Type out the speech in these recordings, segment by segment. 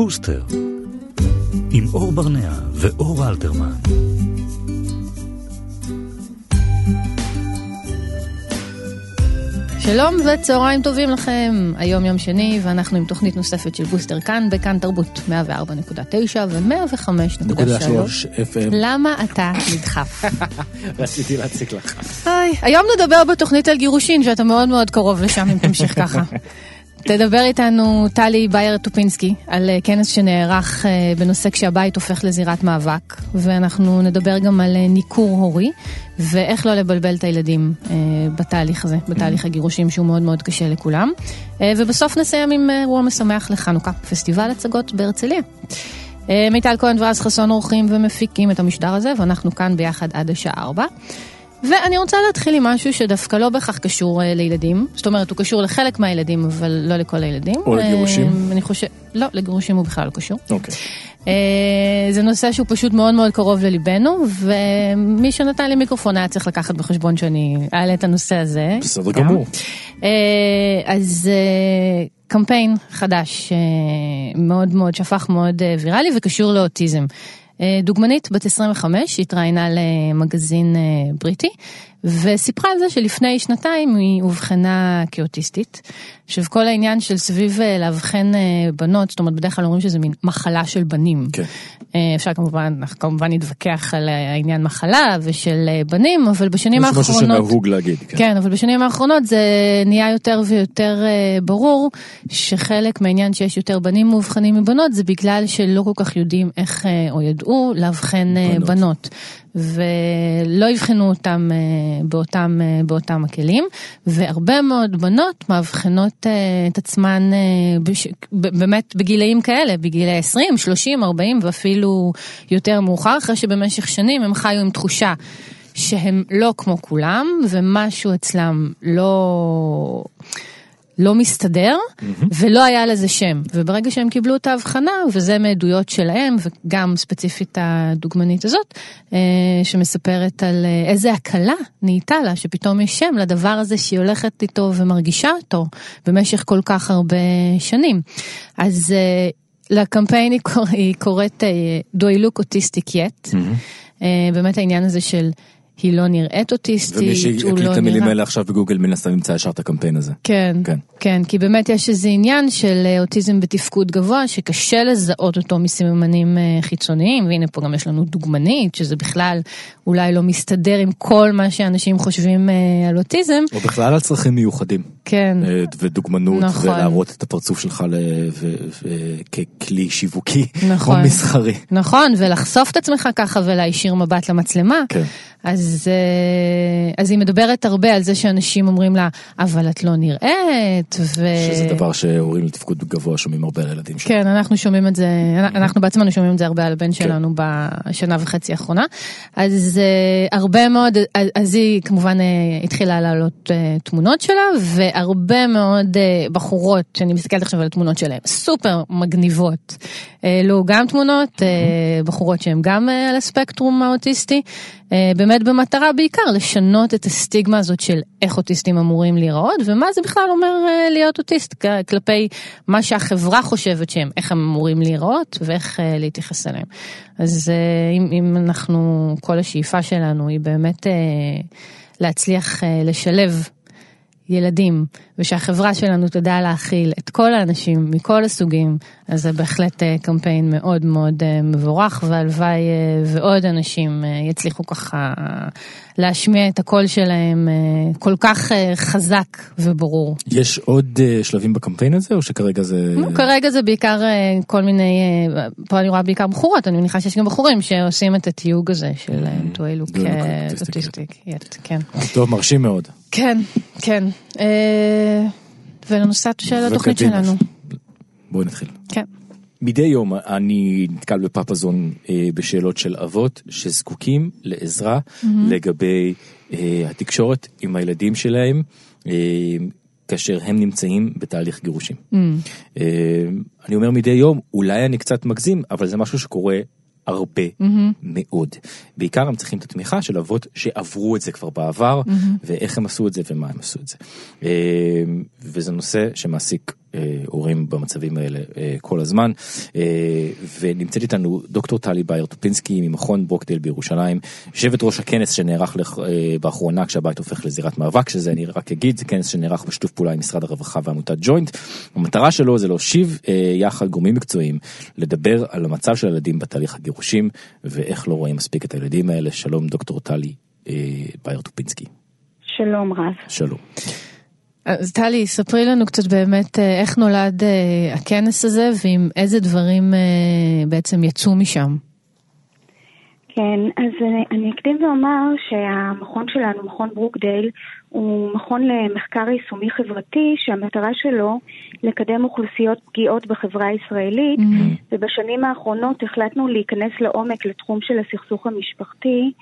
בוסטר, עם אור ברנע ואור אלתרמן. שלום וצהריים טובים לכם, היום יום שני ואנחנו עם תוכנית נוספת של בוסטר כאן בכאן תרבות 104.9 ו-105.3 FM. למה אתה נדחף? רציתי להציק לך. היי, היום נדבר בתוכנית על גירושין שאתה מאוד מאוד קרוב לשם אם תמשיך ככה. תדבר איתנו טלי בייר טופינסקי על אה, כנס שנערך אה, בנושא כשהבית הופך לזירת מאבק ואנחנו נדבר גם על אה, ניכור הורי ואיך לא לבלבל את הילדים בתהליך הזה, בתהליך הגירושים שהוא מאוד מאוד קשה לכולם ובסוף נסיים עם אירוע משמח לחנוכה, פסטיבל הצגות בהרצליה. מיטל כהן ורז חסון עורכים ומפיקים את המשדר הזה ואנחנו כאן ביחד עד השעה 4. ואני רוצה להתחיל עם משהו שדווקא לא בהכרח קשור אה, לילדים, זאת אומרת הוא קשור לחלק מהילדים אבל לא לכל הילדים. או לגירושים? אה, אני חושב, לא, לגירושים הוא בכלל לא קשור. אוקיי. Okay. Uh, זה נושא שהוא פשוט מאוד מאוד קרוב לליבנו, ומי שנתן לי מיקרופון היה צריך לקחת בחשבון שאני אעלה את הנושא הזה. בסדר גמור. Uh, אז uh, קמפיין חדש uh, מאוד מאוד שפך מאוד uh, ויראלי וקשור לאוטיזם. אה, דוגמנית בת 25 שהתראיינה למגזין אה, בריטי וסיפרה על זה שלפני שנתיים היא אובחנה כאוטיסטית. עכשיו כל העניין של סביב אה, לאבחן בנות, זאת אומרת בדרך כלל אומרים שזה מין מחלה של בנים. כן. אפשר כמובן, אנחנו כמובן נתווכח על העניין מחלה ושל בנים, אבל בשנים האחרונות... זה משהו שנהוג להגיד. כן. כן, אבל בשנים האחרונות זה נהיה יותר ויותר ברור שחלק מהעניין שיש יותר בנים מאובחנים מבנות זה בגלל שלא כל כך יודעים איך, או ידעו לאבחן בנות. בנות. ולא אבחנו אותם אה, באותם, אה, באותם הכלים, והרבה מאוד בנות מאבחנות אה, את עצמן באמת בגילאים כאלה, בגילאי 20, 30, 40 ואפילו יותר מאוחר, אחרי שבמשך שנים הם חיו עם תחושה. שהם לא כמו כולם ומשהו אצלם לא לא מסתדר, mm-hmm. ולא היה לזה שם. וברגע שהם קיבלו את ההבחנה, וזה מעדויות שלהם, וגם ספציפית הדוגמנית הזאת, אה, שמספרת על אה, איזה הקלה נהייתה לה, שפתאום יש שם לדבר הזה שהיא הולכת איתו ומרגישה אותו במשך כל כך הרבה שנים. אז אה, לקמפיין היא, קורא, היא קוראת Do I look autistic yet? Mm-hmm. באמת העניין הזה של... היא לא נראית אוטיסטית, הוא לא נראה... ומי שיקליט את המילים האלה עכשיו בגוגל מן הסתם ימצא ישר את הקמפיין הזה. כן, כן, כן, כי באמת יש איזה עניין של אה, אוטיזם בתפקוד גבוה, שקשה לזהות אותו מסממנים אה, חיצוניים, והנה פה גם יש לנו דוגמנית, שזה בכלל אולי לא מסתדר עם כל מה שאנשים חושבים אה, על אוטיזם. או בכלל על צרכים מיוחדים. כן. ודוגמנות, נכון. ולהראות את הפרצוף שלך ככלי שיווקי, נכון. או מסחרי. נכון, ולחשוף את עצמך ככה ולהישיר מבט למצלמה. כן. אז, אה, אז היא מדברת הרבה על זה שאנשים אומרים לה, אבל את לא נראית, ו... שזה דבר שהורים לתפקוד גבוה שומעים הרבה על הילדים שלהם. כן, אנחנו שומעים את זה, אנחנו בעצמנו שומעים את זה הרבה על הבן כן. שלנו בשנה וחצי האחרונה. אז uh, הרבה מאוד, אז היא כמובן uh, התחילה להעלות תמונות שלה, והרבה מאוד בחורות, שאני מסתכלת עכשיו על התמונות שלהן, סופר מגניבות. העלו גם תמונות, בחורות שהן גם על הספקטרום האוטיסטי. אה, באמת במטרה בעיקר לשנות את הסטיגמה הזאת של איך אוטיסטים אמורים להיראות ומה זה בכלל אומר אה, להיות אוטיסט כלפי מה שהחברה חושבת שהם, איך הם אמורים להיראות ואיך אה, להתייחס אליהם. אז אם, אם אנחנו, כל השאיפה שלנו היא באמת להצליח לשלב ילדים, ושהחברה שלנו תדע להכיל את כל האנשים מכל הסוגים, אז זה בהחלט אה, קמפיין מאוד מאוד אה, מבורך, והלוואי אה, ועוד אנשים יצליחו ככה להשמיע את הקול שלהם כל כך חזק וברור. יש עוד שלבים בקמפיין הזה, או שכרגע זה... כרגע זה בעיקר כל מיני, פה אני רואה בעיקר בחורות, אני מניחה שיש גם בחורים שעושים את התיוג הזה של טואלוק אוטיסטיק. כן. טוב, מרשים מאוד. כן, כן. ולנושא של התוכנית שלנו. בואי נתחיל. כן. מדי יום אני נתקל בפפזון אה, בשאלות של אבות שזקוקים לעזרה mm-hmm. לגבי אה, התקשורת עם הילדים שלהם אה, כאשר הם נמצאים בתהליך גירושים. ממ. אה, אני אומר מדי יום, אולי אני קצת מגזים, אבל זה משהו שקורה הרבה אהמ. מאוד. בעיקר הם צריכים את התמיכה של אבות שעברו את זה כבר בעבר, אהמ. ואיך הם עשו את זה ומה הם עשו את זה. אה, וזה נושא שמעסיק הורים במצבים האלה כל הזמן. ונמצאת איתנו דוקטור טלי בייר טופינסקי ממכון ברוקדייל בירושלים, יושבת ראש הכנס שנערך באחרונה כשהבית הופך לזירת מאבק, שזה אני רק אגיד, זה כנס שנערך בשיתוף פעולה עם משרד הרווחה ועמותת ג'וינט. המטרה שלו זה להושיב יחד גורמים מקצועיים לדבר על המצב של הילדים בתהליך הגירושים ואיך לא רואים מספיק את הילדים האלה. שלום דוקטור טלי בייר טופינסקי. שלום רב. שלום. אז טלי, ספרי לנו קצת באמת איך נולד הכנס הזה ועם איזה דברים בעצם יצאו משם. כן, אז אני אקדים ואומר שהמכון שלנו, מכון ברוקדייל, הוא מכון למחקר יישומי חברתי שהמטרה שלו לקדם אוכלוסיות פגיעות בחברה הישראלית mm-hmm. ובשנים האחרונות החלטנו להיכנס לעומק לתחום של הסכסוך המשפחתי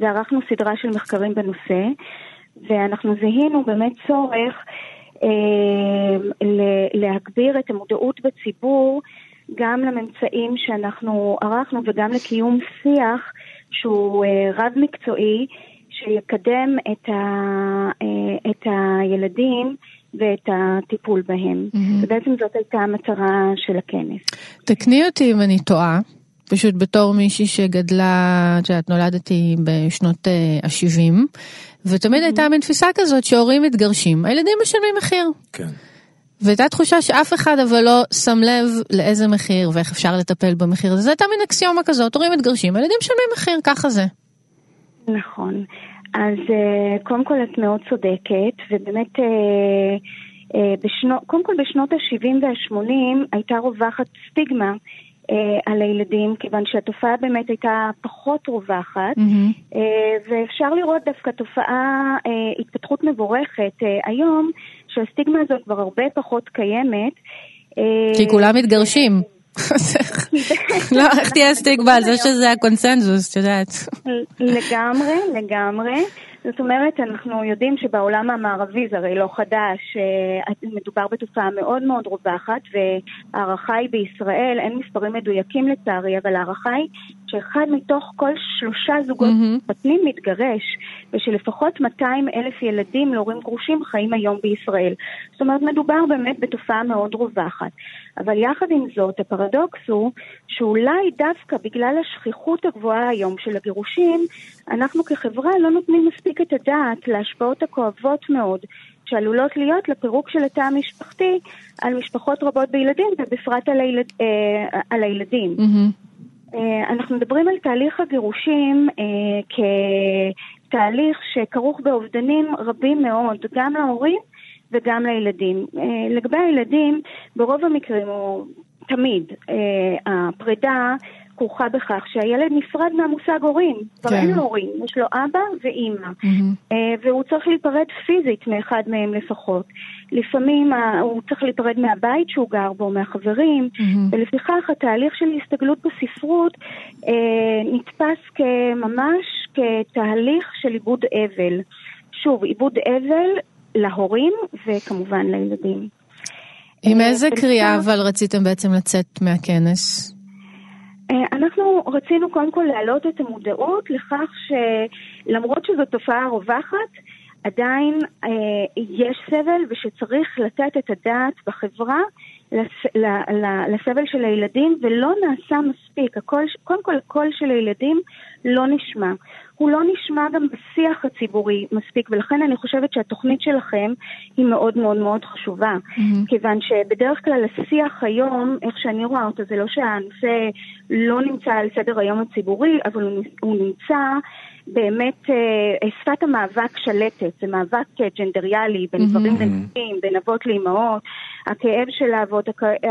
וערכנו סדרה של מחקרים בנושא ואנחנו זיהינו באמת צורך אה, להגביר את המודעות בציבור גם לממצאים שאנחנו ערכנו וגם לקיום שיח שהוא אה, רב מקצועי שיקדם את, ה, אה, את הילדים ואת הטיפול בהם. Mm-hmm. ובעצם זאת הייתה המטרה של הכנס. תקני אותי אם אני טועה. פשוט בתור מישהי שגדלה, את יודעת, נולדתי בשנות ה-70, ותמיד mm-hmm. הייתה מין תפיסה כזאת שהורים מתגרשים, הילדים משלמים מחיר. כן. והייתה תחושה שאף אחד אבל לא שם לב לאיזה מחיר ואיך אפשר לטפל במחיר הזה. זו הייתה מין אקסיומה כזאת, הורים מתגרשים, הילדים משלמים מחיר, ככה זה. נכון. אז קודם כל את מאוד צודקת, ובאמת, בשנו, קודם כל בשנות ה-70 וה-80 הייתה רווחת סטיגמה אה, על הילדים, כיוון שהתופעה באמת הייתה פחות רווחת, mm-hmm. אה, ואפשר לראות דווקא תופעה, אה, התפתחות מבורכת אה, היום, שהסטיגמה הזאת כבר הרבה פחות קיימת. אה, כי כולם מתגרשים. לא, איך תהיה סטיגמה על זה שזה הקונסנזוס, את יודעת. לגמרי, לגמרי. זאת אומרת, אנחנו יודעים שבעולם המערבי זה הרי לא חדש, אה, מדובר בתופעה מאוד מאוד רווחת, וההערכה היא בישראל, אין מספרים מדויקים לצערי, אבל ההערכה היא שאחד מתוך כל שלושה זוגות מתחתנים mm-hmm. מתגרש, ושלפחות 200 אלף ילדים להורים גרושים חיים היום בישראל. זאת אומרת, מדובר באמת בתופעה מאוד רווחת. אבל יחד עם זאת, הפרדוקס הוא שאולי דווקא בגלל השכיחות הגבוהה היום של הגירושים, אנחנו כחברה לא נותנים מספיק את הדעת להשפעות הכואבות מאוד שעלולות להיות לפירוק של התא המשפחתי על משפחות רבות בילדים ובפרט על, הילד, אה, על הילדים. Mm-hmm. אה, אנחנו מדברים על תהליך הגירושים אה, כתהליך שכרוך באובדנים רבים מאוד, גם להורים וגם לילדים. אה, לגבי הילדים, ברוב המקרים, או תמיד, אה, הפרידה כרוכה בכך שהילד נפרד מהמושג הורים. כבר כן. אין לו הורים, יש לו אבא ואימא. Mm-hmm. והוא צריך להיפרד פיזית מאחד מהם לפחות. לפעמים הוא צריך להיפרד מהבית שהוא גר בו, מהחברים, mm-hmm. ולפיכך התהליך של הסתגלות בספרות אה, נתפס כממש כתהליך של עיבוד אבל. שוב, עיבוד אבל להורים וכמובן לילדים. עם איזה קריאה אבל רציתם בעצם לצאת מהכנס? אה, אנחנו רצינו קודם כל להעלות את המודעות לכך שלמרות שזו תופעה רווחת, עדיין אה, יש סבל ושצריך לתת את הדעת בחברה לס, ל, ל, לסבל של הילדים ולא נעשה מספיק. הקול, קודם כל הקול של הילדים לא נשמע. הוא לא נשמע גם בשיח הציבורי מספיק, ולכן אני חושבת שהתוכנית שלכם היא מאוד מאוד מאוד חשובה. Mm-hmm. כיוון שבדרך כלל השיח היום, איך שאני רואה אותו, זה לא שהנושא לא נמצא על סדר היום הציבורי, אבל הוא, נמצא באמת, אה, שפת המאבק שלטת, זה מאבק ג'נדריאלי בין גברים mm-hmm. לנשים, בין אבות לאימהות. הכאב של האבות,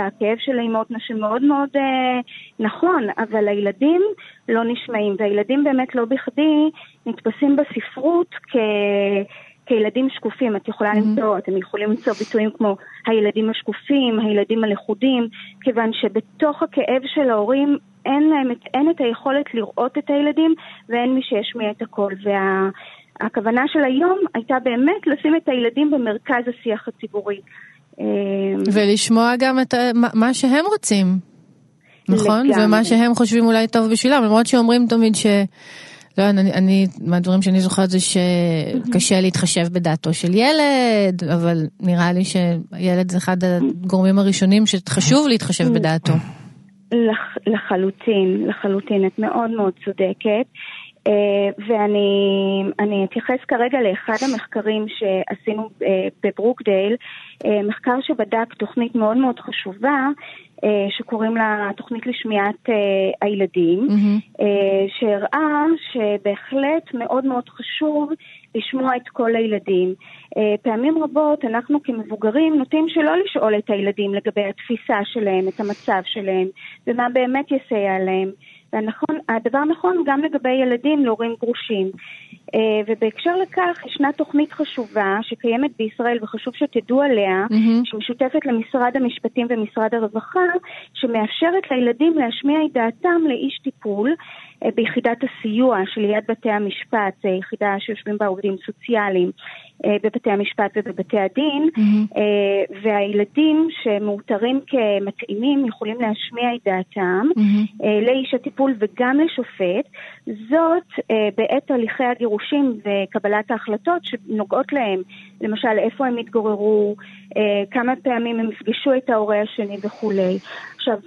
הכאב של האימהות נשים מאוד מאוד אה, נכון, אבל הילדים לא נשמעים, והילדים באמת לא בכדי נתפסים בספרות כ... כילדים שקופים, את יכולה mm-hmm. למצוא, אתם יכולים למצוא ביטויים כמו הילדים השקופים, הילדים הלכודים, כיוון שבתוך הכאב של ההורים אין להם, אין את היכולת לראות את הילדים ואין מי שישמיע את הקול. וה, של היום הייתה באמת לשים את הילדים במרכז השיח הציבורי. אמ, ולשמוע גם את מה שהם רוצים, נכון? לגמרי. ומה שהם חושבים אולי טוב בשבילם, למרות שאומרים תמיד ש... לא, אני, אני, מהדברים שאני זוכרת זה שקשה להתחשב בדעתו של ילד, אבל נראה לי שילד זה אחד הגורמים הראשונים שחשוב להתחשב בדעתו. לח, לחלוטין, לחלוטין, את מאוד מאוד צודקת. Uh, ואני אתייחס כרגע לאחד המחקרים שעשינו uh, בברוקדייל, uh, מחקר שבדק תוכנית מאוד מאוד חשובה אה, שקוראים לה תוכנית לשמיעת אה, הילדים, mm-hmm. שהראה שבהחלט מאוד מאוד חשוב לשמוע את כל הילדים. פעמים רבות אנחנו כמבוגרים נוטים שלא לשאול את הילדים לגבי התפיסה שלהם, את המצב שלהם, ומה באמת יסייע להם. והדבר נכון גם לגבי ילדים להורים גרושים. אה, ובהקשר לכך, ישנה תוכנית חשובה שקיימת בישראל וחשוב שתדעו עליה, mm-hmm. שמשותפת למשרד המשפטים ומשרד הרווחה, שמאפשרת לילדים להשמיע את דעתם לאיש טיפול אה, ביחידת הסיוע שליד בתי המשפט, יחידה שיושבים בה עובדים סוציאליים בבתי המשפט ובבתי הדין, mm-hmm. והילדים שמאותרים כמתאימים יכולים להשמיע את דעתם mm-hmm. לאיש הטיפול וגם לשופט, זאת בעת הליכי הגירושים וקבלת ההחלטות שנוגעות להם, למשל איפה הם התגוררו, כמה פעמים הם יפגשו את ההורה השני וכולי. עכשיו,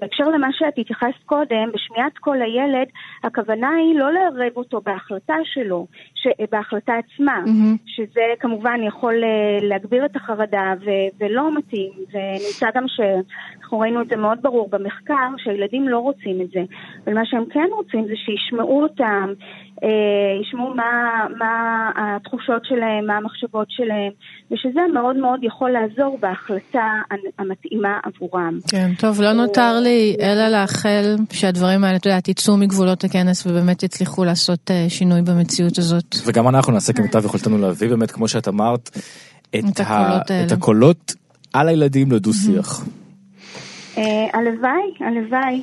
בהקשר למה שאת התייחסת קודם, בשמיעת קול לילד, הכוונה היא לא לערב אותו בהחלטה שלו, ש... בהחלטה עצמה, mm-hmm. שזה כמובן יכול אה, להגביר את החרדה ו... ולא מתאים, ונמצא גם שאנחנו ראינו את זה מאוד ברור במחקר, שהילדים לא רוצים את זה, אבל מה שהם כן רוצים זה שישמעו אותם, אה, ישמעו מה, מה התחושות שלהם, מה המחשבות שלהם, ושזה מאוד מאוד יכול לעזור בהחלטה המתאימה עבורם. כן, טוב, לא נותר לי אלא לאחל שהדברים האלה, את יודעת, יצאו מגבולות הכנס ובאמת יצליחו לעשות אה, שינוי במציאות הזאת. וגם אנחנו נעשה כמיטב יכולתנו להביא באמת, כמו שאת אמרת, את, את, הקולות, ה... את הקולות על הילדים לדו-שיח. אה, הלוואי, הלוואי.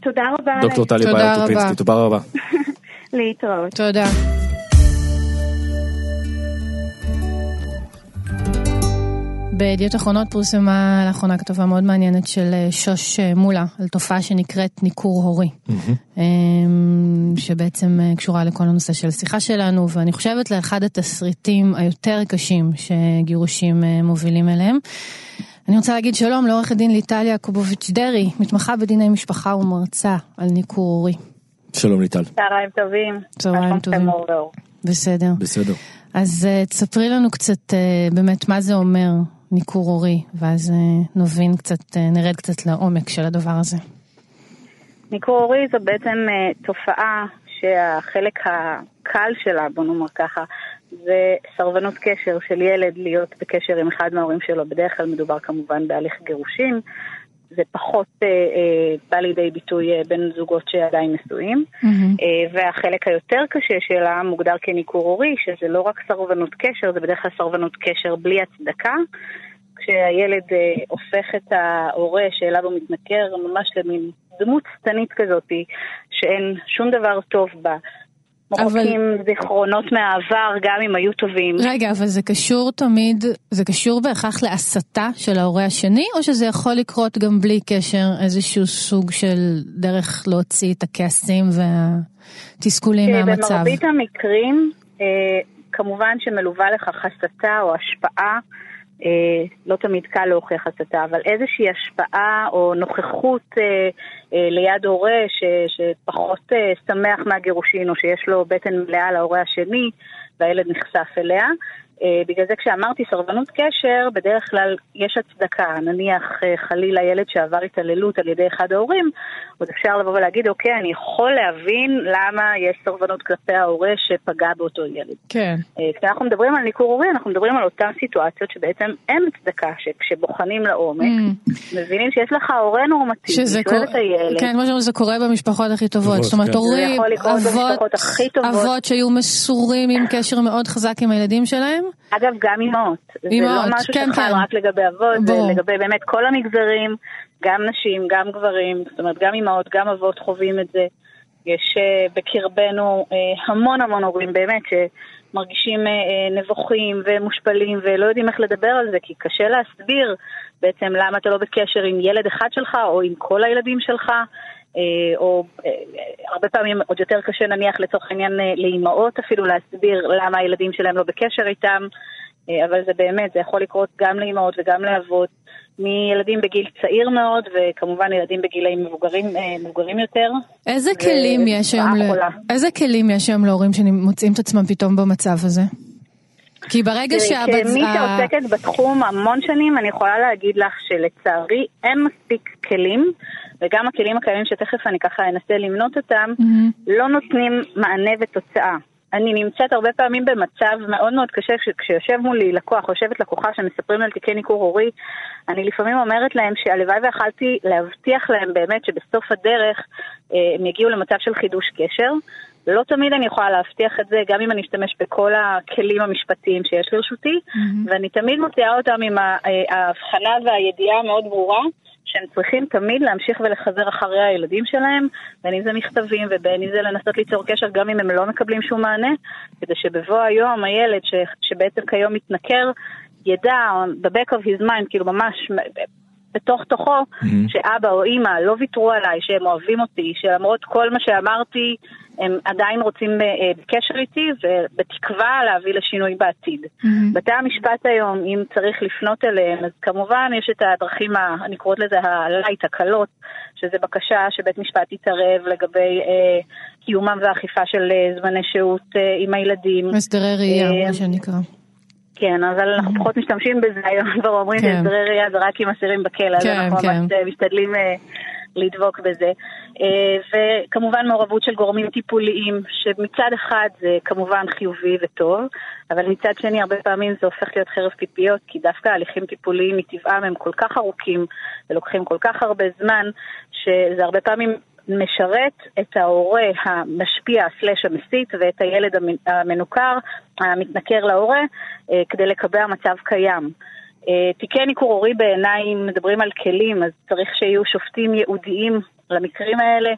תודה רבה. דוקטור טלי בייר טופינסקי, תודה רבה. להתראות. תודה. בידיעות אחרונות פורסמה לאחרונה כתבה מאוד מעניינת של אה, שוש אה, מולה על תופעה שנקראת ניכור הורי, אהמ. שבעצם אה, קשורה לכל הנושא של השיחה שלנו, ואני חושבת לאחד התסריטים היותר קשים שגירושים מובילים אליהם. אני רוצה להגיד שלום לעורך הדין ליטליה קובוביץ' דרעי, מתמחה בדיני משפחה ומרצה על ניכור הורי. שלום ליטל. צהריים טובים. צהריים טובים. בסדר. בסדר. אז תספרי לנו קצת באמת מה זה אומר ניכור הורי, ואז uh, נבין קצת, uh, נרד קצת לעומק של הדבר הזה. ניכור הורי זו בעצם uh, תופעה שהחלק הקל שלה, בוא נאמר ככה, זה סרבנות קשר של ילד להיות בקשר עם אחד מההורים שלו. בדרך כלל מדובר כמובן בהליך גירושין. זה פחות אה, אה, בא לידי ביטוי אה, בין זוגות שעדיין נשואים. Mm-hmm. אה, והחלק היותר קשה שלה מוגדר כניכור הורי, שזה לא רק סרבנות קשר, זה בדרך כלל סרבנות קשר בלי הצדקה. כשהילד אה, הופך את ההורה שאליו הוא מתנכר ממש למין דמות שטנית כזאת, שאין שום דבר טוב בה. מוחקים אבל... זיכרונות מהעבר, גם אם היו טובים. רגע, אבל זה קשור תמיד, זה קשור בהכרח להסתה של ההורה השני, או שזה יכול לקרות גם בלי קשר איזשהו סוג של דרך להוציא את הכעסים והתסכולים מהמצב? במרבית המקרים, אה, כמובן שמלווה לכך הסתה או השפעה. אה, לא תמיד קל להוכיח הסתה, אבל איזושהי השפעה או נוכחות אה, אה, ליד הורה ש, שפחות אה, שמח מהגירושין או שיש לו בטן מלאה להורה השני והילד נחשף אליה, בגלל זה כשאמרתי סרבנות קשר, בדרך כלל יש הצדקה. נניח אה, חלילה ילד שעבר התעללות על ידי אחד ההורים, עוד אפשר לבוא ולהגיד, אוקיי, אני יכול להבין למה יש סרבנות כלפי ההורה שפגע באותו ילד. כן. אה, כשאנחנו מדברים על ניכור הורי, אנחנו מדברים על אותן סיטואציות שבעצם אין הצדקה, שכשבוחנים לעומק, mm. מבינים שיש לך הורה נורמטיבי, שואל את הילד. כן, כמו שאומרים, זה קורה במשפחות הכי טובות. זאת אומרת, כן. הורים, אבות שהיו מסורים עם קשר מאוד חזק עם הילדים שלהם. אגב, גם אימהות. אימהות, זה לא משהו כן, שחל כן. רק לגבי אבות, זה לגבי באמת כל המגזרים, גם נשים, גם גברים, זאת אומרת, גם אימהות, גם אבות חווים את זה. יש uh, בקרבנו uh, המון המון הורים באמת שמרגישים uh, נבוכים ומושפלים ולא יודעים איך לדבר על זה, כי קשה להסביר בעצם למה אתה לא בקשר עם ילד אחד שלך או עם כל הילדים שלך. או הרבה פעמים עוד יותר קשה נניח לצורך העניין לאימהות אפילו להסביר למה הילדים שלהם לא בקשר איתם, אבל זה באמת, זה יכול לקרות גם לאימהות וגם לאבות. מילדים בגיל צעיר מאוד, וכמובן ילדים בגילים מבוגרים, מבוגרים יותר. איזה כלים יש היום, ל... איזה כלים יש היום להורים שמוצאים את עצמם פתאום במצב הזה? כי ברגע שהבת... כמי שעוסקת בתחום המון שנים, אני יכולה להגיד לך שלצערי אין מספיק כלים, וגם הכלים הקיימים שתכף אני ככה אנסה למנות אותם, mm-hmm. לא נותנים מענה ותוצאה. אני נמצאת הרבה פעמים במצב מאוד מאוד קשה, כשיושב מולי לקוח, יושבת לקוחה שמספרים על תיקי ניכור הורי, אני לפעמים אומרת להם שהלוואי ויכלתי להבטיח להם באמת שבסוף הדרך אה, הם יגיעו למצב של חידוש קשר. לא תמיד אני יכולה להבטיח את זה, גם אם אני אשתמש בכל הכלים המשפטיים שיש לרשותי, mm-hmm. ואני תמיד מוציאה אותם עם אה, ההבחנה והידיעה המאוד ברורה. שהם צריכים תמיד להמשיך ולחזר אחרי הילדים שלהם, בין אם זה מכתבים ובין אם זה לנסות ליצור קשר גם אם הם לא מקבלים שום מענה, כדי שבבוא היום הילד ש, שבעצם כיום מתנכר, ידע, ב-back of his mind, כאילו ממש בתוך תוכו, mm-hmm. שאבא או אימא לא ויתרו עליי, שהם אוהבים אותי, שלמרות כל מה שאמרתי, הם עדיין רוצים אה, בקשר איתי, ובתקווה להביא לשינוי בעתיד. Mm-hmm. בתי המשפט היום, אם צריך לפנות אליהם, אז כמובן יש את הדרכים, ה, אני קוראת לזה הלייט, הקלות, שזה בקשה שבית משפט יתערב לגבי אה, קיומם ואכיפה של אה, זמני שהות אה, עם הילדים. הסדרי ראייה, אה, מה שנקרא. כן, אבל אנחנו פחות משתמשים בזה היום, כבר אומרים כן. שהסדרי ראייה זה רק עם אסירים בכלא, אז כן, אנחנו כן. ממש אה, משתדלים לדבוק בזה. Uh, וכמובן מעורבות של גורמים טיפוליים, שמצד אחד זה כמובן חיובי וטוב, אבל מצד שני הרבה פעמים זה הופך להיות חרב פיפיות, כי דווקא הליכים טיפוליים מטבעם הם כל כך ארוכים ולוקחים כל כך הרבה זמן, שזה הרבה פעמים משרת את ההורה המשפיע סלש המסית ואת הילד המנוכר, המתנכר להורה, אה, כדי לקבע מצב קיים. אה, תיקי ניכור הורי בעיניי, אם מדברים על כלים, אז צריך שיהיו שופטים ייעודיים למקרים האלה,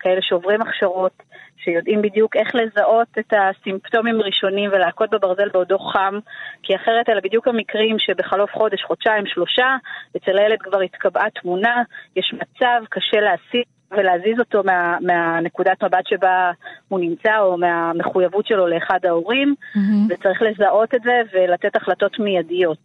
כאלה שעוברים הכשרות, שיודעים בדיוק איך לזהות את הסימפטומים הראשונים ולהכות בברזל בעודו חם, כי אחרת אלה בדיוק המקרים שבחלוף חודש, חודשיים, שלושה, אצל הילד כבר התקבעה תמונה, יש מצב, קשה להסיק. ולהזיז אותו מה, מהנקודת מבט שבה הוא נמצא, או מהמחויבות שלו לאחד ההורים, mm-hmm. וצריך לזהות את זה ולתת החלטות מיידיות.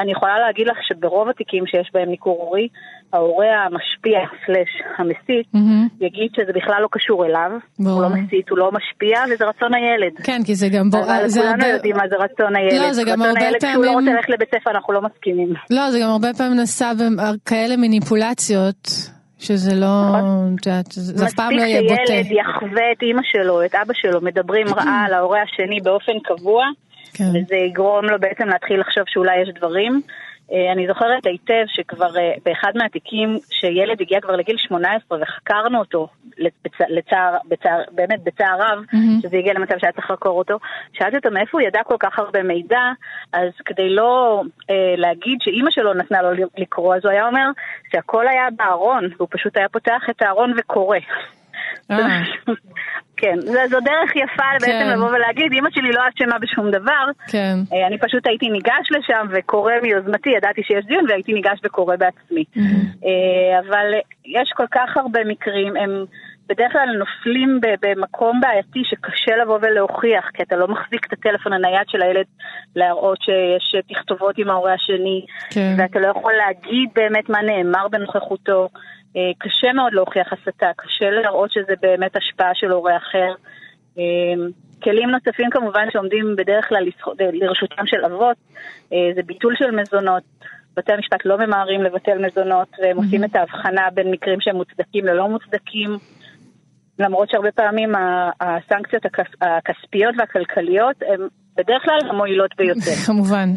אני יכולה להגיד לך שברוב התיקים שיש בהם ניכור הורי, ההורה המשפיע, סלש המסית, mm-hmm. יגיד שזה בכלל לא קשור אליו, בוא. הוא לא מסית, הוא לא משפיע, וזה רצון הילד. כן, כי זה גם... בוא, אבל זה כולנו הרבה... יודעים מה זה רצון הילד. לא, זה גם הרבה פעמים... רצון הילד כשהוא לא רוצה ללכת לבית ספר, אנחנו לא מסכימים. לא, זה גם הרבה פעמים נעשה בכאלה מניפולציות. שזה לא, נכון. את יודעת, זה אף פעם לא יהיה בוטה. מספיק שילד יחווה את אימא שלו, את אבא שלו, מדברים רעה על ההורה השני באופן קבוע, כן. וזה יגרום לו בעצם להתחיל לחשוב שאולי יש דברים. אה, אני זוכרת היטב שכבר אה, באחד מהתיקים שילד הגיע כבר לגיל 18 וחקרנו אותו לצער, בצער, באמת בצער רב, mm-hmm. שזה הגיע למצב שהיה צריך לחקור אותו, שאלתי אותו מאיפה הוא ידע כל כך הרבה מידע, אז כדי לא אה, להגיד שאימא שלו נתנה לו לקרוא, אז הוא היה אומר שהכל היה בארון, והוא פשוט היה פותח את הארון וקורא. כן, זו דרך יפה כן. בעצם לבוא ולהגיד, אמא שלי לא אשמה בשום דבר. כן. אה, אני פשוט הייתי ניגש לשם וקורא מיוזמתי, ידעתי שיש דיון והייתי ניגש וקורא בעצמי. Mm-hmm. אבל יש כל כך הרבה מקרים, הם בדרך כלל נופלים במקום בעייתי שקשה לבוא ולהוכיח, כי אתה לא מחזיק את הטלפון הנייד של הילד להראות שיש תכתובות עם ההורה השני, כן. ואתה לא יכול להגיד באמת מה נאמר בנוכחותו. אה, קשה מאוד להוכיח הסתה, קשה להראות שזה באמת השפעה של הורה אחר. אה, כלים נוספים כמובן שעומדים בדרך כלל לרשותם של אבות, אה, זה ביטול של מזונות. בתי המשפט לא ממהרים לבטל מזונות, והם mm-hmm. עושים את ההבחנה בין מקרים שהם מוצדקים ללא מוצדקים. למרות שהרבה פעמים הסנקציות הכספיות והכלכליות הן בדרך כלל המועילות ביותר. כמובן.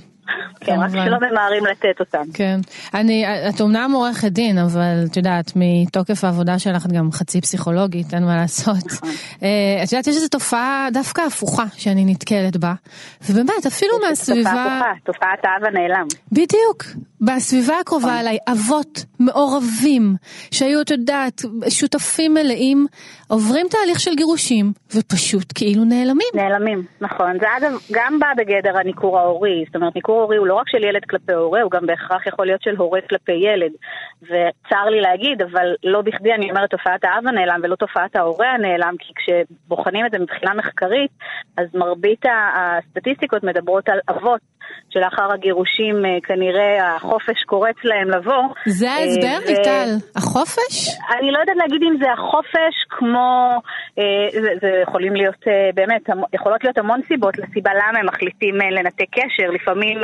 כן, רק שלא ממהרים לתת אותם. כן. אני, את אומנם עורכת דין, אבל את יודעת, מתוקף העבודה שלך את גם חצי פסיכולוגית, אין מה לעשות. נכון. אה, את יודעת, יש איזו תופעה דווקא הפוכה שאני נתקלת בה, ובאמת, אפילו מהסביבה... תופעה הפוכה, תופעת האב הנעלם. בדיוק. בסביבה הקרובה נכון. אליי, אבות מעורבים, שהיו, את יודעת, שותפים מלאים, עוברים תהליך של גירושים, ופשוט כאילו נעלמים. נעלמים, נכון. זה אגב גם בא בגדר הניכור ההורי, זאת אומרת, ניכור ניכור הורי הוא לא רק של ילד כלפי הורה, הוא גם בהכרח יכול להיות של הורה כלפי ילד. וצר לי להגיד, אבל לא בכדי אני אומרת תופעת האב הנעלם ולא תופעת ההורה הנעלם, כי כשבוחנים את זה מבחינה מחקרית, אז מרבית הסטטיסטיקות מדברות על אבות שלאחר הגירושים אה, כנראה החופש קורץ להם לבוא. זה אה, ההסבר, ו... ליטל? החופש? אני לא יודעת להגיד אם זה החופש כמו, אה, זה, זה יכולים להיות באמת, יכולות להיות המון סיבות לסיבה למה הם מחליטים לנתק קשר, לפעמים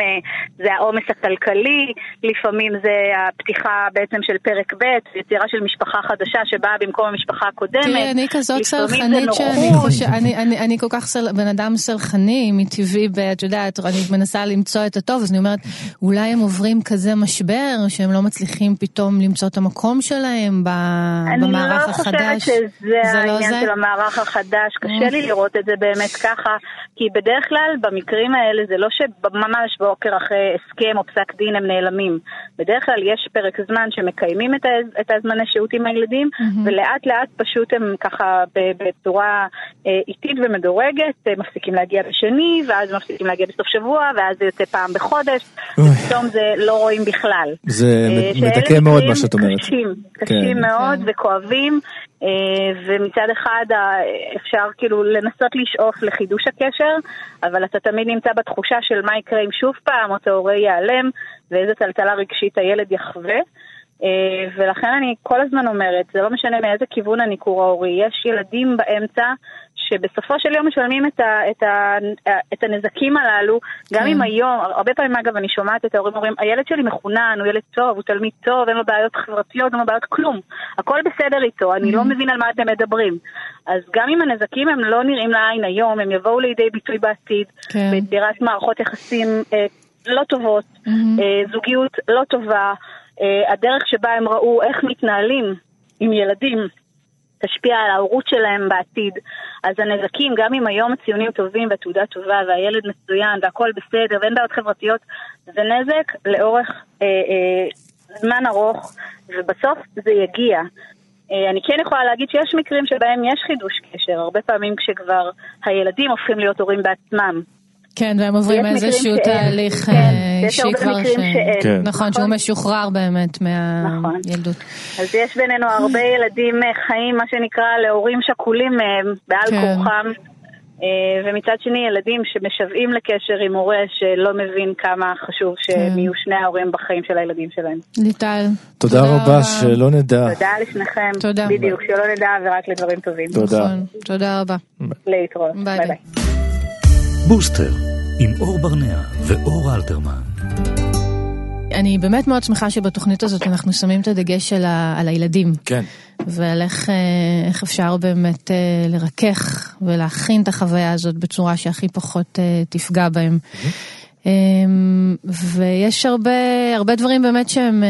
זה העומס הכלכלי, לפעמים זה הפתיחה בעצם של פרק ב', יצירה של משפחה חדשה שבאה במקום המשפחה הקודמת. תראי, אני כזאת סלחנית שאני חושבת, אני, אני, אני כל כך סל, בן אדם סלחני מטבעי, את יודעת, אני מנסה למצוא את הטוב, אז אני אומרת, אולי הם עוברים כזה משבר, שהם לא מצליחים פתאום למצוא את המקום שלהם במערך החדש. אני לא חושבת שזה לא העניין זה? של המערך החדש, קשה לי לראות את זה באמת ככה, כי בדרך כלל במקרים האלה זה לא שממש בוקר אחרי הסכם או פסק דין הם נעלמים. בדרך כלל יש פרק זמן שמקיימים את הזמני שהות עם הילדים, ולאט לאט פשוט הם ככה בצורה אה, איטית ומדורגת, מפסיקים להגיע בשני, ואז מפסיקים להגיע בסוף שבוע, ואז זה יוצא פעם בחודש, ופתאום זה לא רואים בכלל. זה אה, מדכא מאוד מה שאת אומרת. קשים, קשים כן. מאוד כן. וכואבים, אה, ומצד אחד אפשר כאילו לנסות לשאוף לחידוש הקשר, אבל אתה תמיד נמצא בתחושה של מה יקרה אם שוב פעם אותו הורה ייעלם, ואיזה טלטלה רגשית הילד יחווה. אה, ולכן אני כל הזמן אומרת, זה לא משנה מאיזה כיוון הניכור ההורי, יש ילדים באמצע שבסופו של יום משלמים את, ה, את, ה, את הנזקים הללו, גם אם כן. היום, הרבה פעמים אגב אני שומעת את ההורים אומרים, הילד שלי מחונן, הוא ילד טוב, הוא תלמיד טוב, אין לו בעיות חברתיות, אין לו בעיות כלום, הכל בסדר איתו, אני לא מבין על מה אתם מדברים. אז גם אם הנזקים הם לא נראים לעין היום, הם יבואו לידי ביטוי בעתיד, כן. ביצירת מערכות יחסים אה, לא טובות, אה, זוגיות לא טובה. אה, הדרך שבה הם ראו איך מתנהלים עם ילדים תשפיע על ההורות שלהם בעתיד. אז הנזקים, גם אם היום הציונים טובים והתעודה טובה והילד מצוין והכל בסדר ואין בעיות חברתיות, זה נזק לאורך אה, אה, זמן ארוך, ובסוף זה יגיע. אה, אני כן יכולה להגיד שיש מקרים שבהם יש חידוש קשר, הרבה פעמים כשכבר הילדים הופכים להיות הורים בעצמם. כן, והם עוברים איזשהו תהליך כן, אה, שהיא כבר, ש... כן. נכון, שהוא נכון. משוחרר באמת מהילדות. נכון. אז יש בינינו הרבה ילדים אה, חיים, מה שנקרא, להורים שכולים מהם, אה, בעל כן. כורחם. ומצד שני ילדים שמשוועים לקשר עם הורה שלא מבין כמה חשוב שהם יהיו שני ההורים בחיים של הילדים שלהם. ליטל. תודה רבה, שלא נדע. תודה לשניכם. תודה. בדיוק, שלא נדע ורק לדברים טובים. תודה. נכון, תודה רבה. להתראות. ביי ביי. בוסטר, עם אור ברנע ואור אלתרמן. אני באמת מאוד שמחה שבתוכנית הזאת אנחנו שמים את הדגש על, ה, על הילדים. כן. ועל איך, אה, איך אפשר באמת אה, לרכך ולהכין את החוויה הזאת בצורה שהכי פחות אה, תפגע בהם. אהמ. ויש הרבה, הרבה דברים באמת שהם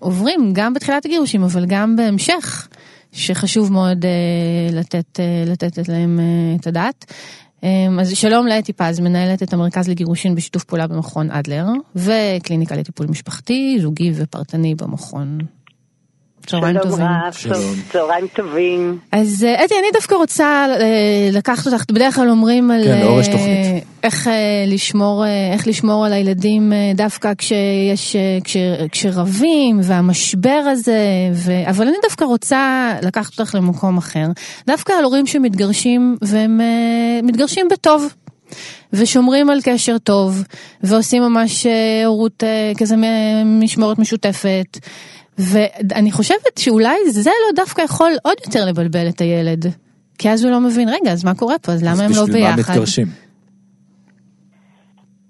עוברים, גם בתחילת הגירושים, אבל גם בהמשך, שחשוב מאוד לתת, לתת להם את הדעת. אמ, אז שלום לאתי פז, מנהלת את המרכז לגירושין בשיתוף פעולה במכון אדלר, וקליניקה לטיפול משפחתי, זוגי ופרטני במכון. צהריים טובים. שלום. צהריים טובים. אז אה, אתי, אני דווקא רוצה אה, לקחת אותך, בדרך כלל אומרים על כן, תוכנית. איך לשמור, איך לשמור על הילדים דווקא כשיש, כש, כשרבים והמשבר הזה, ו... אבל אני דווקא רוצה לקחת אותך למקום אחר, דווקא על הורים שמתגרשים והם מתגרשים בטוב. ושומרים על קשר טוב, ועושים ממש הורות כזה משמורת משותפת, ואני חושבת שאולי זה לא דווקא יכול עוד יותר לבלבל את הילד. כי אז הוא לא מבין, רגע, אז מה קורה פה? אז למה הם לא ביחד?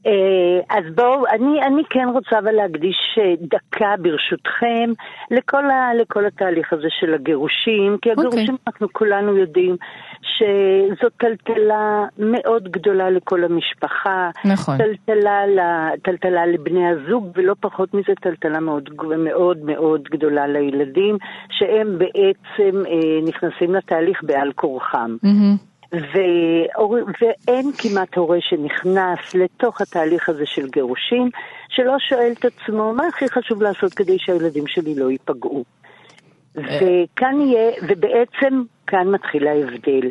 אז? אה, אז בואו, אני, אני כן רוצה אבל להקדיש אה, דקה ברשותכם לכל, ה, לכל התהליך הזה של הגירושים, כי אוקיי. הגירושים okay. אנחנו כולנו יודעים שזאת טלטלה מאוד גדולה לכל המשפחה. נכון. טלטלה, טלטלה לבני הזוג, ולא פחות מזה טלטלה מאוד מאוד מאוד גדולה לילדים, שהם בעצם אה, נכנסים לתהליך בעל כורחם. Mm-hmm. ו... ואין כמעט הורה שנכנס לתוך התהליך הזה של גירושין, שלא שואל את עצמו מה הכי חשוב לעשות כדי שהילדים שלי לא ייפגעו. וכאן יהיה, ובעצם כאן מתחיל ההבדל.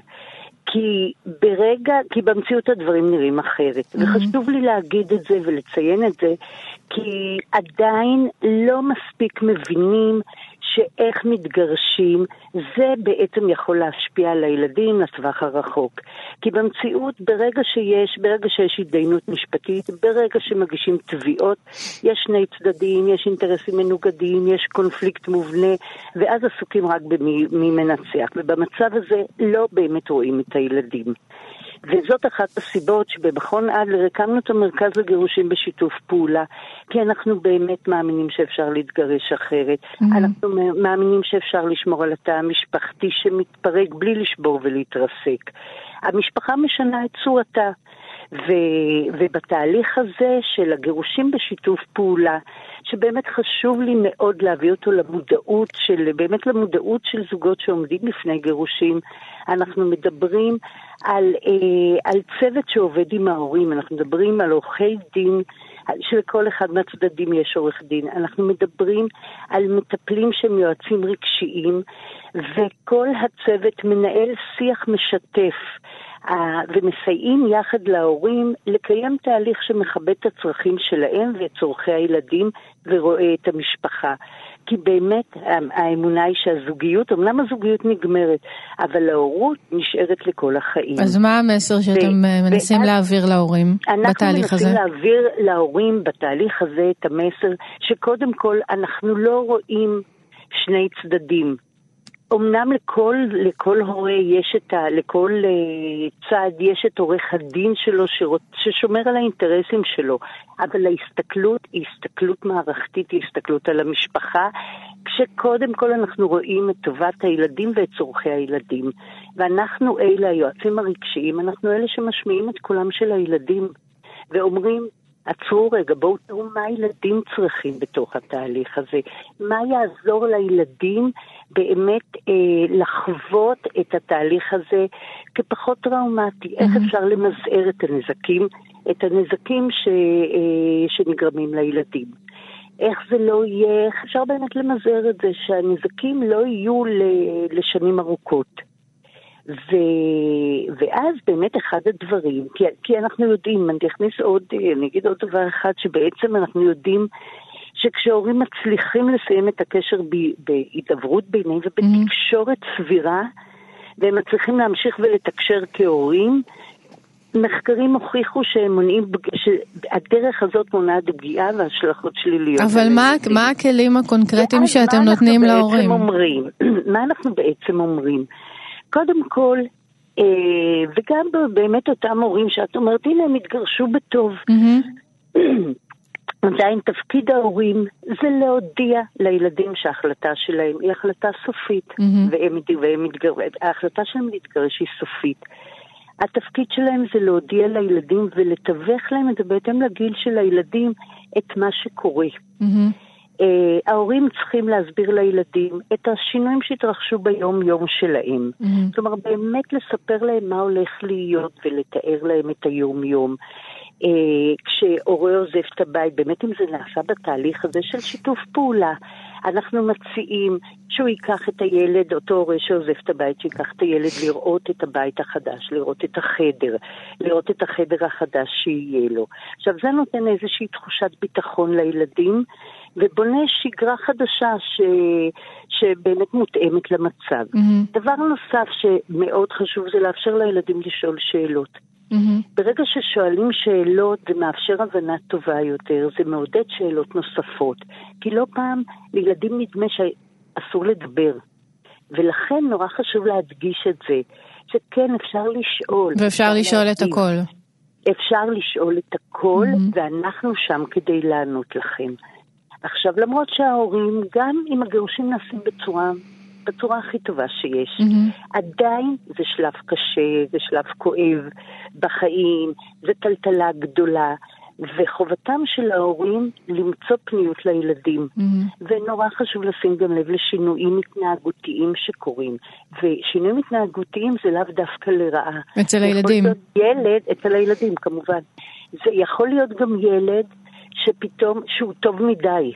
כי ברגע, כי במציאות הדברים נראים אחרת. Mm-hmm. וחשוב לי להגיד את זה ולציין את זה, כי עדיין לא מספיק מבינים שאיך מתגרשים, זה בעצם יכול להשפיע על הילדים לטווח הרחוק. כי במציאות, ברגע שיש, ברגע שיש התדיינות משפטית, ברגע שמגישים תביעות, יש שני צדדים, יש אינטרסים מנוגדים, יש קונפליקט מובנה, ואז עסוקים רק במי מנצח. ובמצב הזה לא באמת רואים את הילדים. וזאת אחת הסיבות שבמכון אדלר הקמנו את המרכז לגירושים בשיתוף פעולה, כי אנחנו באמת מאמינים שאפשר להתגרש אחרת. Mm-hmm. אנחנו מאמינים שאפשר לשמור על התא המשפחתי שמתפרק בלי לשבור ולהתרסק. המשפחה משנה את צורתה. ו, ובתהליך הזה של הגירושים בשיתוף פעולה, שבאמת חשוב לי מאוד להביא אותו למודעות של, באמת למודעות של זוגות שעומדים לפני גירושים, אנחנו מדברים על, אה, על צוות שעובד עם ההורים, אנחנו מדברים על עורכי דין, שלכל אחד מהצדדים יש עורך דין, אנחנו מדברים על מטפלים שהם יועצים רגשיים, וכל הצוות מנהל שיח משתף. ומסייעים יחד להורים לקיים תהליך שמכבד את הצרכים שלהם ואת צורכי הילדים ורואה את המשפחה. כי באמת האמונה היא שהזוגיות, אמנם הזוגיות נגמרת, אבל ההורות נשארת לכל החיים. אז מה המסר שאתם ו- מנסים ואז, להעביר להורים בתהליך הזה? אנחנו מנסים להעביר להורים בתהליך הזה את המסר שקודם כל אנחנו לא רואים שני צדדים. אמנם לכל, לכל הורה יש את ה... לכל uh, צד יש את עורך הדין שלו שרוצ, ששומר על האינטרסים שלו, אבל ההסתכלות היא הסתכלות מערכתית, היא הסתכלות על המשפחה, כשקודם כל אנחנו רואים את טובת הילדים ואת צורכי הילדים. ואנחנו אלה, היועצים הרגשיים, אנחנו אלה שמשמיעים את קולם של הילדים, ואומרים, עצרו רגע, בואו תראו מה הילדים צריכים בתוך התהליך הזה. מה יעזור לילדים באמת אה, לחוות את התהליך הזה כפחות טראומטי? Mm-hmm. איך אפשר למזער את הנזקים, את הנזקים ש, אה, שנגרמים לילדים? איך זה לא יהיה, איך אפשר באמת למזער את זה, שהנזקים לא יהיו לשנים ארוכות. ו... ואז באמת אחד הדברים, כי, כי אנחנו יודעים, אני אכניס עוד, אני אגיד עוד דבר אחד, שבעצם אנחנו יודעים שכשהורים מצליחים לסיים את הקשר בהידברות ביניהם ובתקשורת סבירה, והם מצליחים להמשיך ולתקשר כהורים, מחקרים הוכיחו שהם מונעים, שהדרך הזאת מונעת פגיעה והשלכות שליליות. אבל מה, מה הכלים הקונקרטיים שאתם נותנים להורים? אומרים, מה אנחנו בעצם אומרים? קודם כל, אה, וגם באמת אותם הורים שאת אומרת, הנה הם התגרשו בטוב. Mm-hmm. עדיין תפקיד ההורים זה להודיע לילדים שההחלטה שלהם היא החלטה סופית, mm-hmm. והם, והם מתגר... ההחלטה שלהם להתגרש היא סופית. התפקיד שלהם זה להודיע לילדים ולתווך להם את זה בהתאם לגיל של הילדים את מה שקורה. Mm-hmm. Uh, ההורים צריכים להסביר לילדים את השינויים שהתרחשו ביום-יום שלהם. Mm-hmm. כלומר, באמת לספר להם מה הולך להיות ולתאר להם את היום-יום. Uh, כשהורה עוזב את הבית, באמת אם זה נעשה בתהליך הזה של שיתוף פעולה, אנחנו מציעים שהוא ייקח את הילד, אותו הורה שעוזב את הבית, שיקח את הילד לראות את הבית החדש, לראות את החדר, לראות את החדר החדש שיהיה לו. עכשיו, זה נותן איזושהי תחושת ביטחון לילדים. ובונה שגרה חדשה ש... שבאמת מותאמת למצב. Mm-hmm. דבר נוסף שמאוד חשוב זה לאפשר לילדים לשאול שאלות. Mm-hmm. ברגע ששואלים שאלות זה מאפשר הבנה טובה יותר, זה מעודד שאלות נוספות. כי לא פעם לילדים נדמה שאסור לדבר. ולכן נורא חשוב להדגיש את זה, שכן אפשר לשאול. ואפשר אפשר לשאול להדגיש. את הכל. אפשר לשאול את הכל, mm-hmm. ואנחנו שם כדי לענות לכם. עכשיו, למרות שההורים, גם אם הגירושים נעשים בצורה, בצורה הכי טובה שיש, mm-hmm. עדיין זה שלב קשה, זה שלב כואב בחיים, זה טלטלה גדולה. וחובתם של ההורים למצוא פניות לילדים. Mm-hmm. ונורא חשוב לשים גם לב לשינויים התנהגותיים שקורים. ושינויים התנהגותיים זה לאו דווקא לרעה. אצל הילדים. ילד, אצל הילדים כמובן. זה יכול להיות גם ילד שפתאום, שהוא טוב מדי.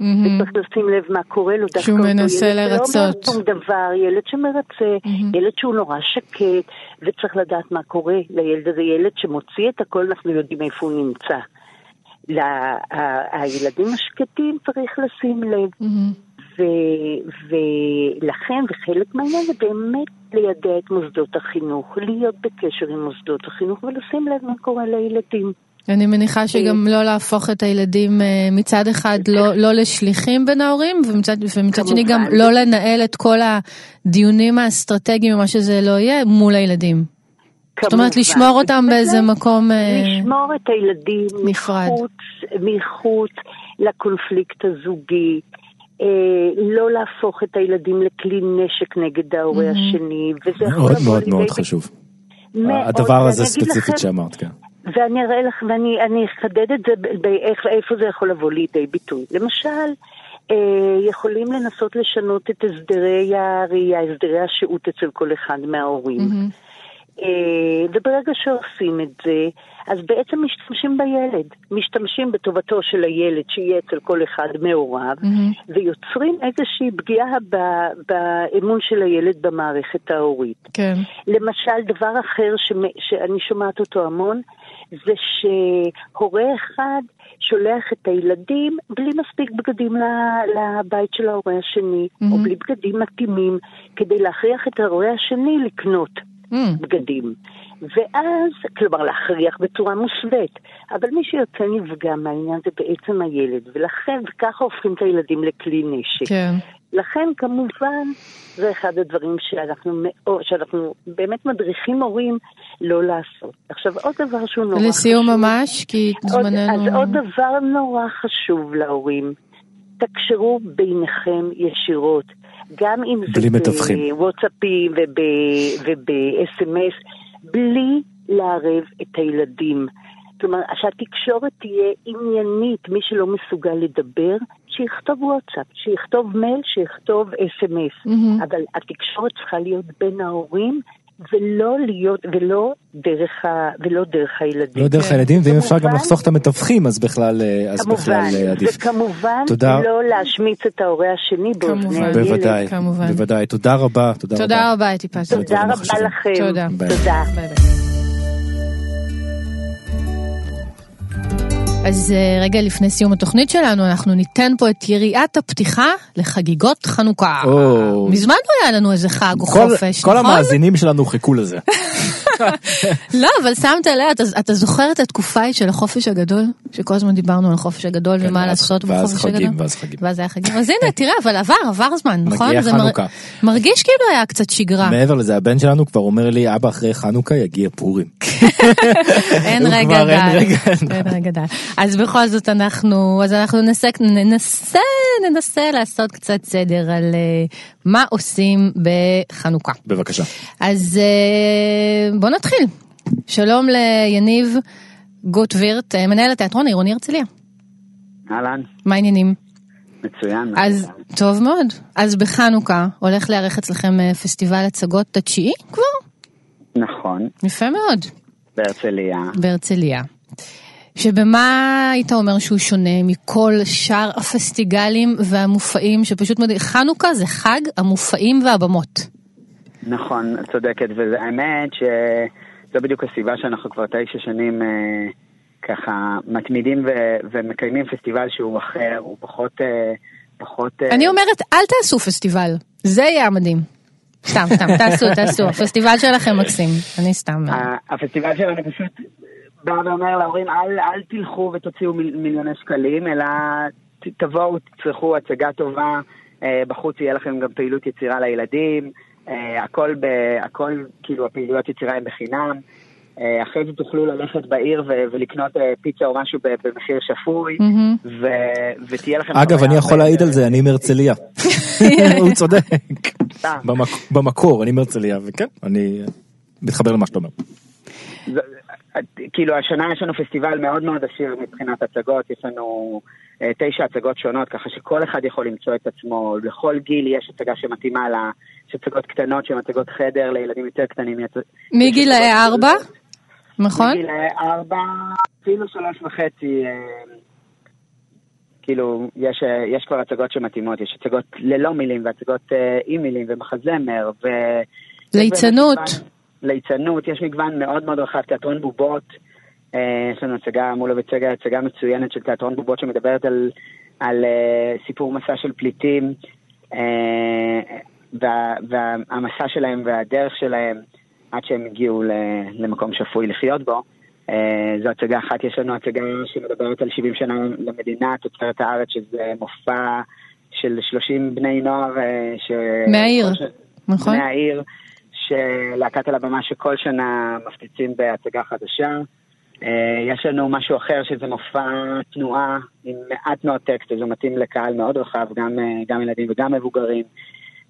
וצריך לשים לב מה קורה לו. שהוא מנסה לרצות. לא אומר שום דבר, ילד שמרצה, ילד שהוא נורא שקט, וצריך לדעת מה קורה לילד הזה. ילד שמוציא את הכל, אנחנו יודעים איפה הוא נמצא. הילדים השקטים צריך לשים לב. ולכן, וחלק מהעניין זה באמת לידע את מוסדות החינוך, להיות בקשר עם מוסדות החינוך ולשים לב מה קורה לילדים. אני מניחה שגם לא להפוך את הילדים אה, מצד אחד לא, לא לשליחים בין ההורים, ומצד, ומצד שני גם לא לנהל את כל הדיונים האסטרטגיים או מה שזה לא יהיה מול הילדים. כמובן. זאת אומרת, לשמור אותם באיזה מקום אה, לשמור את הילדים נפרד. מחוץ, מחוץ לקונפליקט הזוגי. אה, לא להפוך את הילדים לכלי נשק נגד ההורה mm-hmm. השני, וזה יכול מאוד מאוד מאוד חשוב. הדבר הזה ספציפית שאמרת, כן. ואני אראה לך, ואני אחדד את זה באיך, איפה זה יכול לבוא לידי ביטוי. למשל, אה, יכולים לנסות לשנות את הסדרי הראייה, הסדרי השהות אצל כל אחד מההורים. Mm-hmm. אה, וברגע שעושים את זה, אז בעצם משתמשים בילד, משתמשים בטובתו של הילד שיהיה אצל כל אחד מהוריו, mm-hmm. ויוצרים איזושהי פגיעה באמון של הילד במערכת ההורית. כן. למשל, דבר אחר שאני שומעת אותו המון, זה שהורה אחד שולח את הילדים בלי מספיק בגדים לבית של ההורה השני, mm-hmm. או בלי בגדים מתאימים, כדי להכריח את ההורה השני לקנות. mm. בגדים. ואז, כלומר להכריח בצורה מוסווית, אבל מי שיוצא נפגע מהעניין זה בעצם הילד, ולכן, וככה הופכים את הילדים לכלי נשק. כן. לכן כמובן זה אחד הדברים שאנחנו, מאוד, שאנחנו באמת מדריכים הורים לא לעשות. עכשיו עוד דבר שהוא נורא לסיום חשוב. לסיום ממש, כי זמננו... אז עוד דבר נורא חשוב להורים, תקשרו ביניכם ישירות. גם אם זה בוואטסאפים וב-SMS, בלי לערב את הילדים. כלומר, שהתקשורת תהיה עניינית, מי שלא מסוגל לדבר, שיכתוב וואטסאפ, שיכתוב מייל, שיכתוב אס.אם.אס. Mm-hmm. אבל התקשורת צריכה להיות בין ההורים ולא להיות, ולא דרך, ה, ולא דרך הילדים. לא דרך הילדים, ואם אפשר גם לחסוך את המתווכים, אז בכלל, אה, אז כמובן, בכלל אה, עדיף. וכמובן, תודה. לא להשמיץ את ההורה השני באוזני הילד. בוודאי, כמובן. בוודאי. תודה רבה, תודה, תודה רבה. תודה רבה, אתי. תודה רבה לכם. תודה. ביי. תודה. ביי ביי. אז אה, רגע לפני סיום התוכנית שלנו, אנחנו ניתן פה את יריית הפתיחה לחגיגות חנוכה. מזמן לא היה לנו איזה חג או חופש, נכון? כל המאזינים שלנו חיכו לזה. לא, אבל שמת לב, אתה, אתה זוכר את התקופה ההיא של החופש הגדול? שכל הזמן דיברנו על החופש הגדול כן, ומה לעשות בחופש חגים, הגדול? ואז חגים. ואז היה חגים. אז הנה, תראה, אבל עבר, עבר זמן, נכון? מגיע חנוכה. מר... מרגיש כאילו היה קצת שגרה. מעבר לזה, הבן שלנו כבר אומר לי, אבא, אחרי חנוכה יגיע פורים. אין רגע דל. אין רגע דל. אז בכל זאת אנחנו, אז אנחנו ננסה, ננסה, ננסה לעשות קצת סדר על uh, מה עושים בחנוכה. בבקשה. אז uh, בוא נתחיל. שלום ליניב גוטווירט, אה, מנהל התיאטרון העירוני הרצליה. אהלן. מה העניינים? מצוין. אז טוב מאוד. אז בחנוכה הולך להיערך אצלכם פסטיבל הצגות התשיעי כבר? נכון. יפה מאוד. בהרצליה. בהרצליה. שבמה היית אומר שהוא שונה מכל שאר הפסטיגלים והמופעים שפשוט מדהים, חנוכה זה חג המופעים והבמות. נכון, את צודקת, והאמת שזו בדיוק הסיבה שאנחנו כבר תשע שנים אה, ככה מתמידים ו- ומקיימים פסטיבל שהוא אחר, הוא פחות... אה, פחות... אה, אני אומרת, אל תעשו פסטיבל, זה יהיה המדהים. סתם, סתם, תעשו, תעשו, הפסטיבל שלכם מקסים, אני סתם... הפסטיבל שלנו פשוט בא ואומר להורים, אל, אל תלכו ותוציאו מיל, מיליוני שקלים, אלא תבואו, תצרכו הצגה טובה, אה, בחוץ יהיה לכם גם פעילות יצירה לילדים, אה, הכל, ב, הכל, כאילו, הפעילויות יצירה הן בחינם. אה, אחרי זה תוכלו ללכת בעיר ו- ולקנות אה, פיצה או משהו במחיר שפוי, mm-hmm. ו- ותהיה לכם... אגב, אני יכול להעיד על זה, אני מהרצליה. הוא צודק. במקור, אני מהרצליה, וכן, אני מתחבר למה שאתה אומר. כאילו השנה יש לנו פסטיבל מאוד מאוד עשיר מבחינת הצגות, יש לנו אה, תשע הצגות שונות, ככה שכל אחד יכול למצוא את עצמו, לכל גיל יש הצגה שמתאימה לה, יש הצגות קטנות שהן הצגות חדר לילדים יותר קטנים. מגילאי ארבע? נכון? מגילאי ארבע, אפילו שלוש וחצי. אה, כאילו, יש, יש כבר הצגות שמתאימות, יש הצגות ללא מילים והצגות אה, עם מילים ומחזמר ו... ליצנות. ליצנות, יש מגוון מאוד מאוד רחב, תיאטרון בובות. אה, יש לנו הצגה מול הבצגה, הצגה מצוינת של תיאטרון בובות שמדברת על, על אה, סיפור מסע של פליטים, אה, וה, והמסע שלהם והדרך שלהם עד שהם הגיעו למקום שפוי לחיות בו. זו הצגה אחת, יש לנו הצגה שמדברת על 70 שנה למדינה, תוצרת הארץ, שזה מופע של 30 בני נוער. ש... מהעיר, נכון. מהעיר, שלהקת על הבמה שכל שנה מפציצים בהצגה חדשה. אה, יש לנו משהו אחר שזה מופע תנועה עם מעט מאוד טקסט, זה מתאים לקהל מאוד רחב, גם, אה, גם ילדים וגם מבוגרים.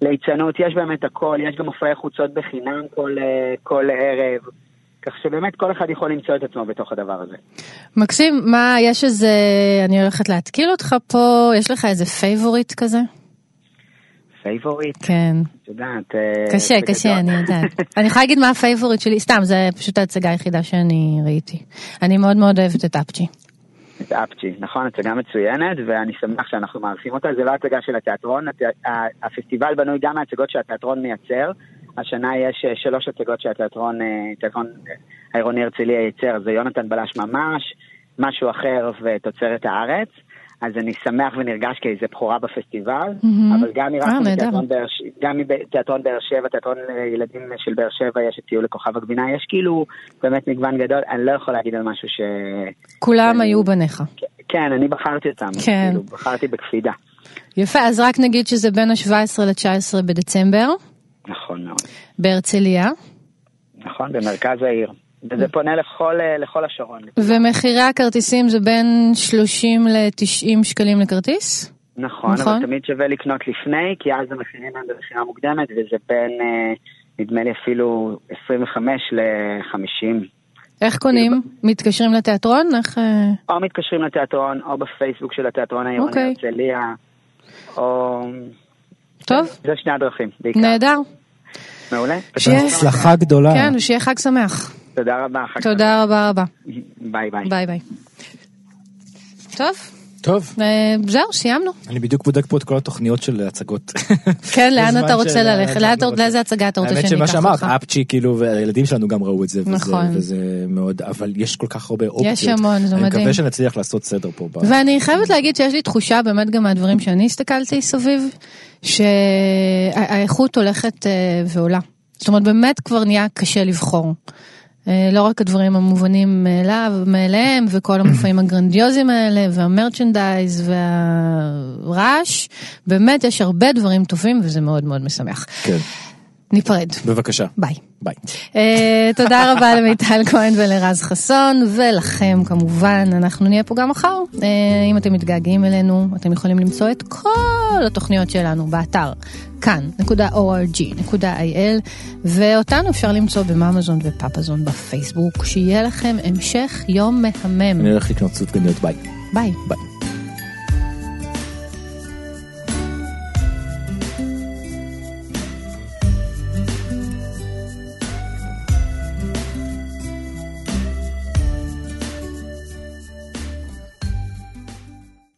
ליצנות, יש באמת הכל, יש גם מופעי חוצות בחינם כל, אה, כל ערב. כך שבאמת כל אחד יכול למצוא את עצמו בתוך הדבר הזה. מקסים, מה, יש איזה, אני הולכת להתקיל אותך פה, יש לך איזה favorite כזה? favorite? כן. את יודעת... אה, קשה, קשה, אני יודעת. אני יכולה להגיד מה ה favorite שלי, סתם, זה פשוט ההצגה היחידה שאני ראיתי. אני מאוד מאוד אוהבת את אפצ'י. את אפצ'י, נכון, הצגה מצוינת, ואני שמח שאנחנו מארחים אותה. זה לא הצגה של התיאטרון, הפסטיבל בנוי גם מהצגות שהתיאטרון מייצר. השנה יש אה, שלוש הצגות שהתיאטרון, אה, תיאטרון העירוני הרצליה ייצר, זה יונתן בלש ממש, משהו אחר ותוצרת הארץ. אז אני שמח ונרגש כי זה בכורה בפסטיבל, mm-hmm. אבל גם אירחנו מתיאטרון באר שבע, תיאטרון ילדים של באר שבע, יש את טיול לכוכב הגבינה, יש כאילו באמת מגוון גדול, אני לא יכול להגיד על משהו ש... כולם שאני... היו בניך. כן, אני בחרתי אותם, כן. כאילו, בחרתי בקפידה. יפה, אז רק נגיד שזה בין ה-17 ל-19 בדצמבר. נכון מאוד. בהרצליה. נכון, במרכז העיר. וזה פונה לכל, אה, לכל השרון. ומחירי הכרטיסים זה בין 30 ל-90 שקלים לכרטיס? נכון, נכון, אבל תמיד שווה לקנות לפני, כי אז המחירים הם במכירה מוקדמת, וזה בין, אה, נדמה לי אפילו 25 ל-50. איך קונים? כאילו... מתקשרים לתיאטרון? איך... אה? או מתקשרים לתיאטרון, או בפייסבוק של התיאטרון העירוני אוקיי. הרצליה, או... טוב. זה שני הדרכים, בעיקר. נהדר. מעולה. שיהיה... הצלחה גדולה. כן, שיהיה חג שמח. תודה רבה. תודה רבה רבה. ביי ביי. ביי ביי. טוב. טוב. אה, זהו, סיימנו. אני בדיוק בודק פה את כל התוכניות של הצגות. כן, לאן אתה רוצה ללכת? לאיזה הצגה אתה רוצה שאני אקח אותך? האמת שמה שאמרת, אפצ'י, כאילו, והילדים שלנו גם ראו את זה. נכון. וזה מאוד, אבל יש כל כך הרבה אופציות. יש המון, זה מדהים. אני מקווה שנצליח לעשות סדר פה. ואני חייבת להגיד שיש לי תחושה, באמת גם מהדברים שאני הסתכלתי סביב, שהאיכות הולכת אה, ועולה. זאת אומרת, באמת כבר נהיה קשה לבחור. אה, לא רק הדברים המובנים מאליו, מאליהם, וכל המופעים הגרנדיוזיים האלה, והמרצ'נדייז, והרעש, באמת יש הרבה דברים טובים, וזה מאוד מאוד משמח. כן. ניפרד. בבקשה. ביי. ביי. Uh, תודה רבה למיטל כהן ולרז חסון, ולכם כמובן, אנחנו נהיה פה גם מחר. Uh, אם אתם מתגעגעים אלינו, אתם יכולים למצוא את כל התוכניות שלנו באתר כאן.org.il, ואותנו אפשר למצוא בממזון ופפזון בפייסבוק. שיהיה לכם המשך יום מהמם. אני הולך לקנות סופגניות ביי. ביי. ביי.